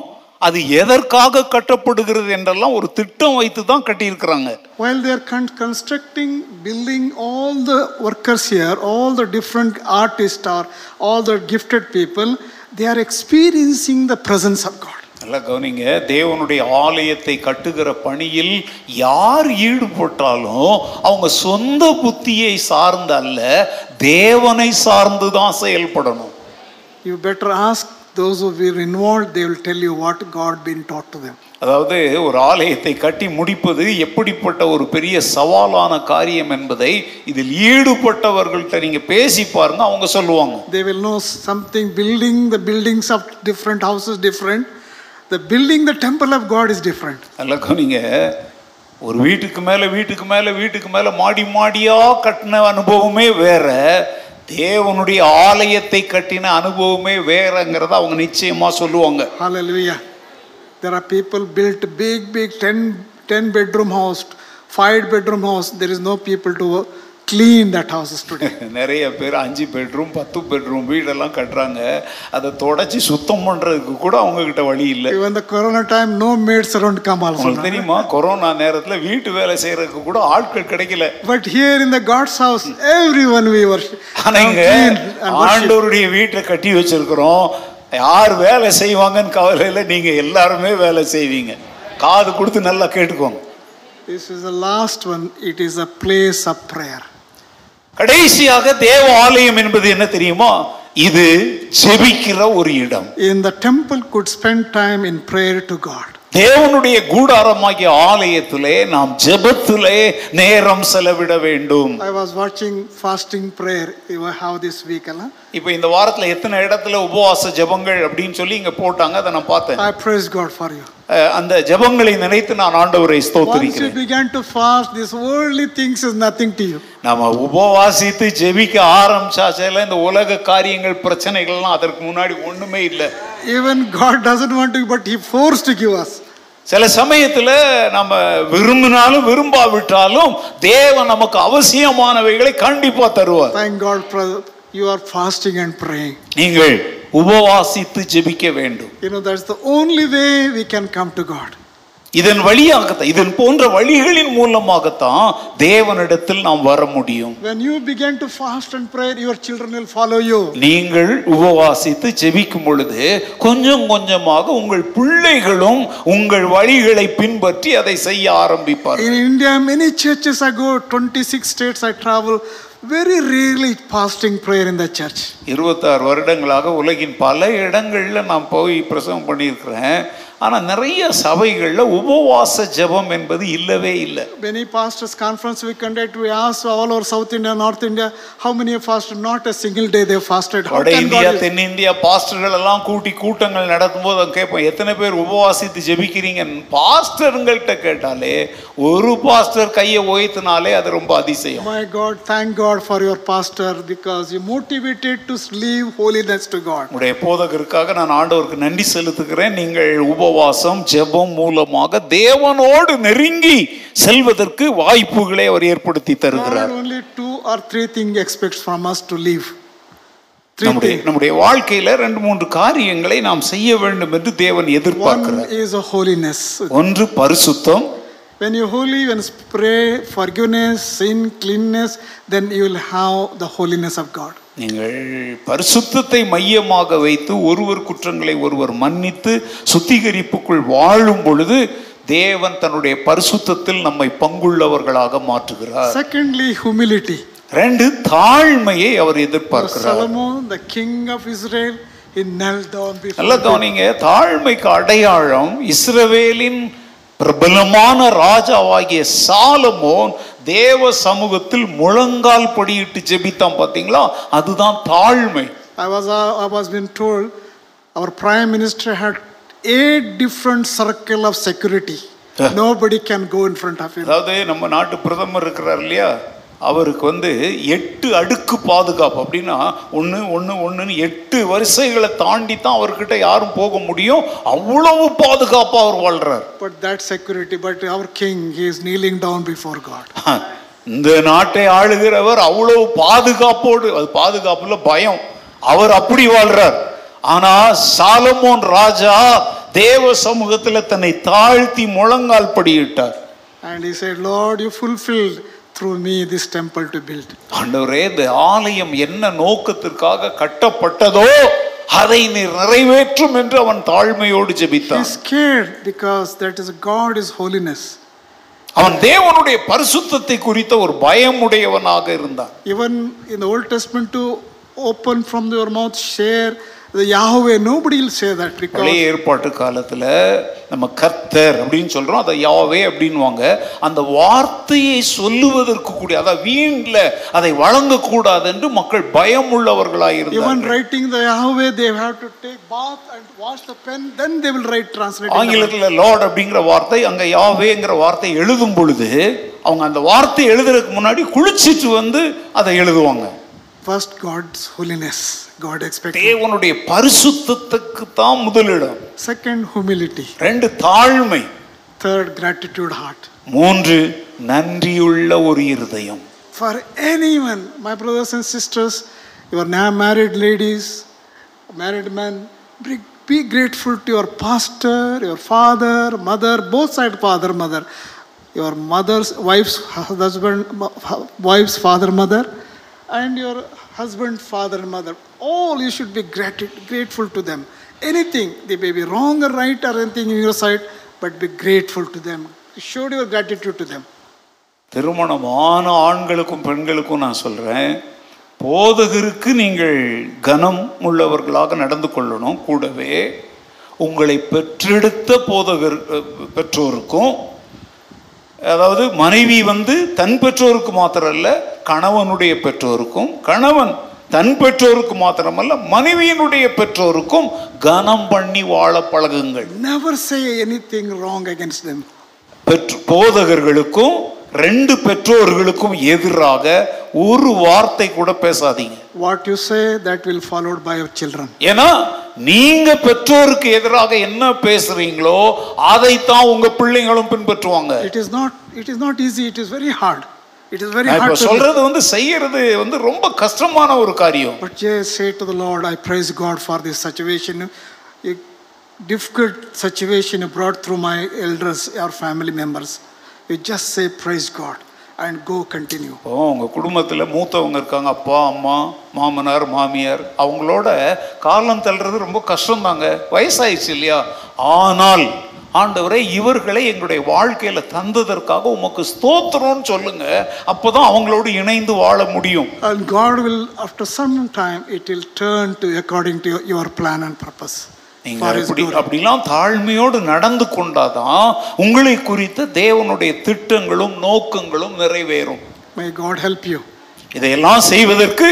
அது எதற்காக கட்டப்படுகிறது என்றெல்லாம் ஒரு திட்டம் வைத்து தான் கட்டியிருக்கிறாங்க.
While they are constructing, building, all the workers here, all the different artists are all the gifted people, they are experiencing the presence of God.
நல்லா கவனிங்க தேவனுடைய ஆலயத்தை கட்டுகிற பணியில் யார் ஈடுபட்டாலும் அவங்க சொந்த புத்தியை சார்ந்து அல்ல தேவனை சார்ந்து தான் செயல்படணும்
You better ask those who were involved, they will tell you what God been taught to them.
அதாவது ஒரு ஆலயத்தை கட்டி முடிப்பது எப்படிப்பட்ட ஒரு பெரிய சவாலான காரியம் என்பதை இதில் ஈடுபட்டவர்கள்ட்ட நீங்க பேசி பாருங்க அவங்க சொல்லுவாங்க
They will know something, building the buildings of different houses different. The building the temple of God is different.
நல்லா கவனிங்க ஒரு வீட்டுக்கு மேல வீட்டுக்கு மேல வீட்டுக்கு மேல மாடி மாடியா கட்டின அனுபவமே வேற தேவனுடைய ஆலயத்தை கட்டின அனுபவமே வேறங்கிறத அவங்க நிச்சயமா சொல்லுவாங்க
Hallelujah. There are people built big, big 10, 10 bedroom house, 5 bedroom house. There is no people to clean that houses today.
நிறைய பேர் அஞ்சு பெட்ரூம் பத்து பெட்ரூம் வீடெல்லாம் கட்டுறாங்க அதை தொடச்சி சுத்தம் பண்றதுக்கு கூட அவங்க கிட்ட வழி இல்லை
corona time, no maids around come also.
உங்களுக்கு தெரியுமா கொரோனா நேரத்துல வீட்டு வேலை செய்யறதுக்கு கூட ஆட்கள் கிடைக்கல
But here in the God's house, everyone we worship.
ஆனா
Come
இங்க. ஆண்டவருடைய வீட்டை கட்டி வச்சிருக்கிறோம் யார் வேலை செய்வாங்கன்னு கவலை இல்லை நீங்க எல்லாருமே வேலை செய்வீங்க காது கொடுத்து நல்லா கேட்டுக்கோங்க
This is the last one. It is a place of prayer.
கடைசியாக தேவ ஆலயம் என்பது என்ன தெரியுமா இது ஜெபிக்கிற ஒரு இடம்
In the temple could spend time in prayer to God.
தேவனுடைய கூடாரமாகிய ஆலயத்திலே நாம் ஜெபத்திலே நேரம் செலவிட வேண்டும்
I was watching fasting prayer. You have this week, Allah.
இப்போ இந்த வாரத்துல எத்தனை இடத்துல உபவாச ஜெபங்கள் அப்படின்னு சொல்லி இங்க போட்டாங்க அதை நான் பார்த்தேன்
I praise God for you.
அஹ் அந்த ஜெபங்களை நினைத்து நான் ஆண்டவரை
Once you
ஸ்தோத்திரிக்கிறேன்
began to fast, this worldly things is nothing to you.
நாம உபவாசித்து ஜெபிக்க ஆரம்பிச்சாச்சல இந்த உலக காரியங்கள் பிரச்சனைகள்லாம் அதற்கு முன்னாடி ஒண்ணுமே இல்லை
Even God doesn't want to, but He forced to give us.
சில சமயத்துல நம்ம விரும்பினாலும் விரும்பாவிட்டாலும் தேவன் நமக்கு அவசியமானவைகளை கண்டிப்பா தருவார்
Thank God, brother. You are fasting and praying.
நீங்கள் உபவாசித்து ஜெபிக்க வேண்டும்
You know, that's the only way we can come to God.
இதன் வழியாகத்தான் இதன் போன்ற வழிகளின் மூலமாகத்தான் தேவனிடத்தில் நாம் வர முடியும்
When you begin to fast and pray, your children will follow you.
நீங்கள் உபவாசித்து ஜெபிக்கும் பொழுது கொஞ்சம் கொஞ்சமாக உங்கள் பிள்ளைகளும் உங்கள் வழிகளை பின்பற்றி அதை செய்ய ஆரம்பிப்பார்கள்
In India, many churches I go, 26 states I travel, very really fasting prayer in the
இருபத்தாறு வருடங்களாக உலகின் பல இடங்களில் நான் போய் பிரசவம் பண்ணியிருக்கிறேன். ஆனா நிறைய சபைகள்ல உபவாச ஜெபம் என்பது இல்லவே இல்லை
Many pastors conference we conduct, we ask all over South India, North India, how many have fasted? Not a single day they fasted. How
வட
can
இந்தியா
God
தென்னிந்தியா பாஸ்டர்கள் எல்லாம் கூட்டி கூட்டங்கள் நடத்தும் போது கேட்போம் எத்தனை பேர் உபவாசித்து ஜெபிக்கிறீங்க பாஸ்டருங்கள்ட்ட கேட்டாலே ஒரு பாஸ்டர் கையை உயர்த்தினாலே அது ரொம்ப அதிசயம்
My God, thank God for your pastor because you motivated to live holiness to God.
உடைய போதகருக்காக நான் ஆண்டவருக்கு நன்றி செலுத்துகிறேன் நீங்கள் உபவாசம் ஜெபம் மூலமாக தேவனோடு நெருங்கி செல்வதற்கு வாய்ப்புகளை அவர் ஏற்படுத்தி தருகிறார்
only two or three things expects from us to live.
நம்முடைய. நம்முடைய வாழ்க்கையில ரெண்டு மூன்று காரியங்களை நாம் செய்ய வேண்டும் என்று தேவன்
One
எதிர்பார்க்கிறார்
is a holiness.
ஒன்று பரிசுத்தம்
When you holy, when pray forgiveness, sin, cleanness, then you will have the holiness of God.
நீங்கள் பரிசுத்தத்தை மையமாக வைத்து ஒருவர் குற்றங்களை ஒருவர் மன்னித்து சுத்திகரிப்புக்குள் வாழும் பொழுது தேவன் தன்னுடைய பரிசுத்தத்தில் நம்மை பங்குள்ளவர்களாக மாற்றுகிறார்
Secondly, humility.
ரெண்டு தாழ்மையை அவர் எதிர்பார்க்கிறார்
Solomon, the king of Israel, he knelt down before
நல்ல. கவனிங்க தாழ்மைக்கு அடையாளம் இஸ்ரவேலின் பிரபலமான ராஜாவாகிய சாலமோன் தேவ சமூகத்தில் முழங்கால் படியிட்டு ஜெபித்தான் பாத்தீங்களா அதுதான் தாழ்மை
I was, uh, I was being told our prime minister had eight different circle of security. Nobody can go in front of him.
அதாவது நம்ம நாட்டு பிரதமர் இருக்கிறார் இல்லையா அவருக்கு வந்து எட்டு அடுக்கு பாதுகாப்பு. அப்படின்னா ஒன்று ஒன்று ஒன்றுன்னு எட்டு வரிசைகளை தாண்டி தான் அவர்கிட்ட யாரும் போக முடியும். அவ்வளவு பாதுகாப்பாக அவர் வாழ்றார்.
But that security, but our king, he is kneeling down before God.
இந்த நாட்டை ஆளுகிறவர் அவ்வளவு பாதுகாப்போடு அது பாதுகாப்புல பயம். அவர் அப்படி வாழ்றார். ஆனா சாலமோன் ராஜா தேவ சமூகத்துல தன்னை தாழ்த்தி முழங்கால் படியிட்டார்.
And he said, Lord, you fulfilled through me this temple to build.
ஆண்டவரே இந்த ஆலயம் என்ன நோக்கத்திற்காக கட்டப்பட்டதோ அதை நீர் நிறைவேற்றும் என்று அவன் தாழ்மையோடு ஜெபித்தான்
is scared because that is God is holiness.
அவன் தேவனுடைய பரிசுத்தத்தை குறித்த ஒரு பயமுடையவனாக இருந்தான்
Even in the Old Testament to open from your mouth, share say that because
பழைய ஏற்பாட்டு காலத்துல நம்ம கர்த்தர் அப்படின்னு சொல்றோம் அதை யாவே அப்படின்வாங்க அந்த வார்த்தையை சொல்லுவதற்கு கூடிய அதாவது வீண்ல அதை வழங்கக்கூடாது என்று மக்கள் பயம் உள்ளவர்களாக
Yahweh, they have to take bath and wash the pen, then they will write translate. in the Bible.
ஆங்கிலத்துல லார்ட் அப்படிங்கிற வார்த்தை அங்க யாவேங்கிற வார்த்தை எழுதும் பொழுது அவங்க அந்த வார்த்தை எழுதுறதுக்கு முன்னாடி குளிச்சிட்டு வந்து அதை எழுதுவாங்க
First, God's holiness, God expects.
தேவனுடைய பரிசுத்தத்துக்கு தான் முதலிடம்
Second, humility.
ரெண்டு தாழ்மை
Third, gratitude heart.
மூன்று நன்றியுள்ள ஒரு இருதயம்
for anyone, my brothers and sisters, you are now married ladies, married men, be, be grateful to your pastor, your father, mother, both side father, mother, your mother's wife's husband, wife's father, mother, and your husband, father, mother. All you should be grat- grateful to them. Anything, they may be wrong or right or anything in your side, but be grateful to them. Show your gratitude to them.
திருமணமான ஆண்களுக்கும் பெண்களுக்கும் நான் சொல்றேன் போதகருக்கு நீங்கள் கனம் உள்ளவர்களாக நடந்து கொள்ளணும் கூடவே உங்களை பெற்றெடுத்த போதகர் அஹ், பெற்றோருக்கும் அதாவது மனைவி வந்து தன் பெற்றோருக்கு மாத்திரம் அல்ல கணவனுடைய பெற்றோருக்கும் கணவன் தன் பெற்றோருக்கு மாத்திரமல்ல மனைவியினுடைய பெற்றோருக்கும் கனம் பண்ணி வாழ பழகுங்கள்
Never say anything wrong against them.
பெற்று போதகர்களுக்கும் ரெண்டு பெற்றோர்களுக்கும் எதிராக ஒரு வார்த்தை கூட பேசாதீங்க
What you say, that will followed by your children.
ஏன்னா நீங்க பெற்றோருக்கு எதிராக என்ன பேசுறீங்களோ அதைத்தான் உங்க பிள்ளைங்களும் பின்பற்றுவாங்க
It is not. It is not easy. It is very hard. It is very
நான் இப்ப
hard. To
சொல்றது வந்து செய்யறது வந்து ரொம்ப கஷ்டமான ஒரு காரியம்
But just say to the Lord, I praise God for this situation. A difficult situation brought through my elders or family members. You just say, Praise God and go continue.
இப்போ உங்க குடும்பத்துல மூத்தவங்க இருக்காங்க அப்பா அம்மா மாமனார் மாமியார் அவங்களோட காலம் தள்ளுறது ரொம்ப கஷ்டம் தாங்க வயசாயிடுச்சு இல்லையா? ஆனால் ஆண்டவரே இவர்களை எங்களுடைய வாழ்க்கையில தந்ததற்காக உமக்கு ஸ்தோத்திரம்னு சொல்லுங்க. அப்பதான் அவங்களோடு இணைந்து வாழ முடியும்.
And God will, after some time, it will turn to according to your, your plan and purpose.
நீங்க
For His
அப்படி. அப்படிலாம் தாழ்மையோடு நடந்து கொண்டாதான் உங்களை குறித்த தேவனுடைய திட்டங்களும் நோக்கங்களும் நிறைவேறும்
May God help you.
இதையெல்லாம் செய்வதற்கு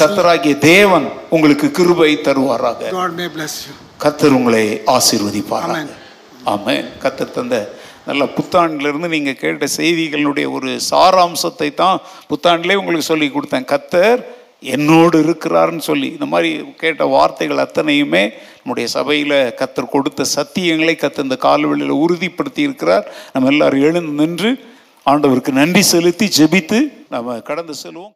கத்தராகிய தேவன் உங்களுக்கு கிருபை தருவாராக
God may bless you.
கத்தர் உங்களை ஆசீர்வதிப்பாராக
Amen.
ஆமென் கத்தர் தந்த நல்ல புத்தாண்டிலிருந்து நீங்க கேட்ட செய்திகளுடைய ஒரு சாராம்சத்தை தான் புத்தாண்டிலே உங்களுக்கு சொல்லி கொடுத்தேன் கத்தர் என்னோடு இருக்கிறாருன்னு சொல்லி இந்த மாதிரி கேட்ட வார்த்தைகள் அத்தனையுமே நம்முடைய சபையில் கத்தர் கொடுத்த சத்தியங்களை கத்த இந்த காலவெளியில் உறுதிப்படுத்தி இருக்கிறார் நம்ம எல்லாரும் எழுந்து நின்று ஆண்டவருக்கு நன்றி செலுத்தி ஜெபித்து நம்ம கடந்து செல்வோம்.